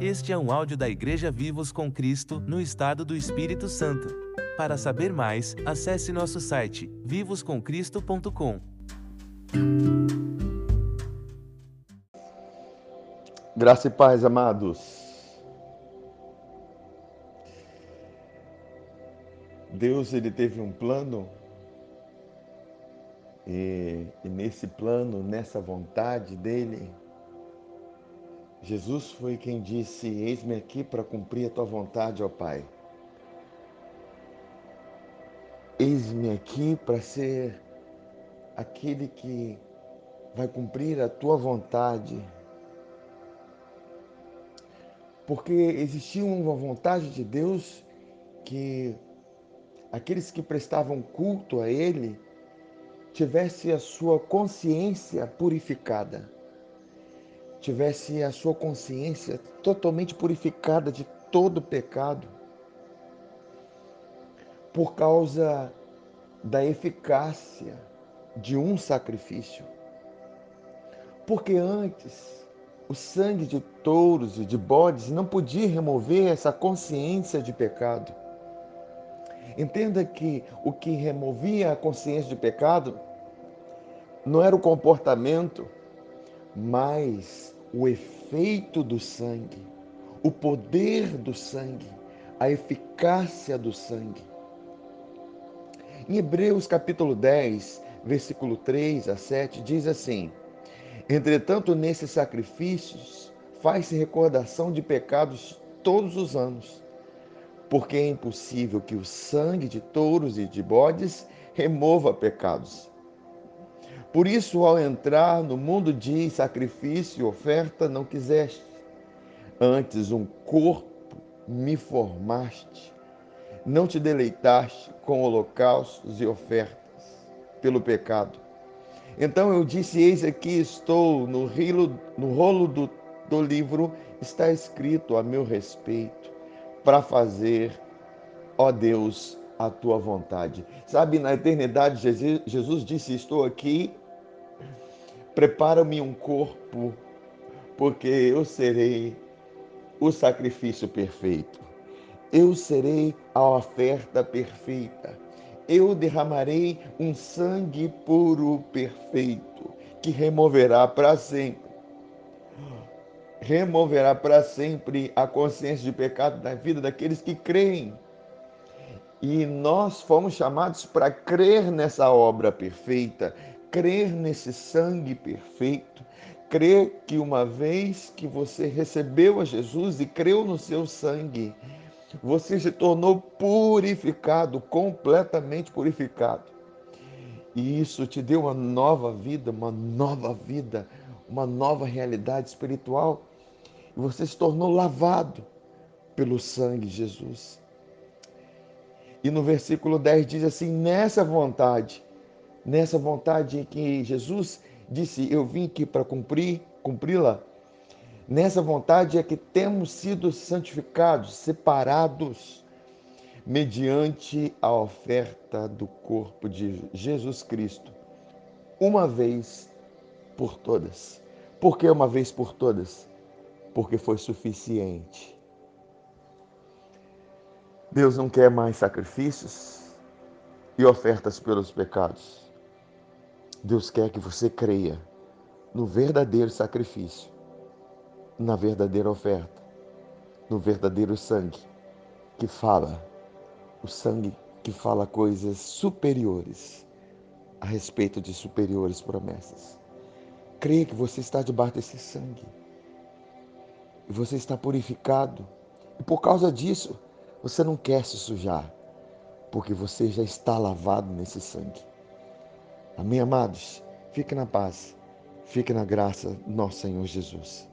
Este é um áudio da Igreja Vivos com Cristo, no estado do Espírito Santo. Para saber mais, acesse nosso site vivoscomcristo.com. Graça e paz, amados. Deus ele teve um plano e, e nesse plano, nessa vontade dele, Jesus foi quem disse: Eis-me aqui para cumprir a tua vontade, ó Pai. Eis-me aqui para ser aquele que vai cumprir a tua vontade. Porque existia uma vontade de Deus que aqueles que prestavam culto a Ele tivesse a sua consciência purificada tivesse a sua consciência totalmente purificada de todo pecado, por causa da eficácia de um sacrifício. Porque antes o sangue de touros e de bodes não podia remover essa consciência de pecado. Entenda que o que removia a consciência de pecado não era o comportamento, mas o efeito do sangue, o poder do sangue, a eficácia do sangue. Em Hebreus capítulo 10, versículo 3 a 7, diz assim: Entretanto, nesses sacrifícios faz-se recordação de pecados todos os anos, porque é impossível que o sangue de touros e de bodes remova pecados. Por isso, ao entrar no mundo de sacrifício e oferta, não quiseste. Antes, um corpo me formaste. Não te deleitaste com holocaustos e ofertas pelo pecado. Então eu disse: Eis aqui estou, no, rilo, no rolo do, do livro está escrito a meu respeito, para fazer, ó Deus, a tua vontade. Sabe, na eternidade, Jesus disse: Estou aqui Prepara-me um corpo, porque eu serei o sacrifício perfeito. Eu serei a oferta perfeita. Eu derramarei um sangue puro perfeito, que removerá para sempre removerá para sempre a consciência de pecado da vida daqueles que creem. E nós fomos chamados para crer nessa obra perfeita, crer nesse sangue perfeito, crer que uma vez que você recebeu a Jesus e creu no seu sangue, você se tornou purificado, completamente purificado. E isso te deu uma nova vida, uma nova vida, uma nova realidade espiritual. Você se tornou lavado pelo sangue de Jesus. E no versículo 10 diz assim: nessa vontade nessa vontade que Jesus disse: Eu vim aqui para cumprir, cumpri-la. Nessa vontade é que temos sido santificados, separados, mediante a oferta do corpo de Jesus Cristo, uma vez por todas. Por que uma vez por todas? Porque foi suficiente. Deus não quer mais sacrifícios e ofertas pelos pecados. Deus quer que você creia no verdadeiro sacrifício, na verdadeira oferta, no verdadeiro sangue que fala, o sangue que fala coisas superiores a respeito de superiores promessas. Creia que você está debaixo desse sangue e você está purificado. E por causa disso, você não quer se sujar, porque você já está lavado nesse sangue. Amém, amados? Fique na paz, fique na graça do nosso Senhor Jesus.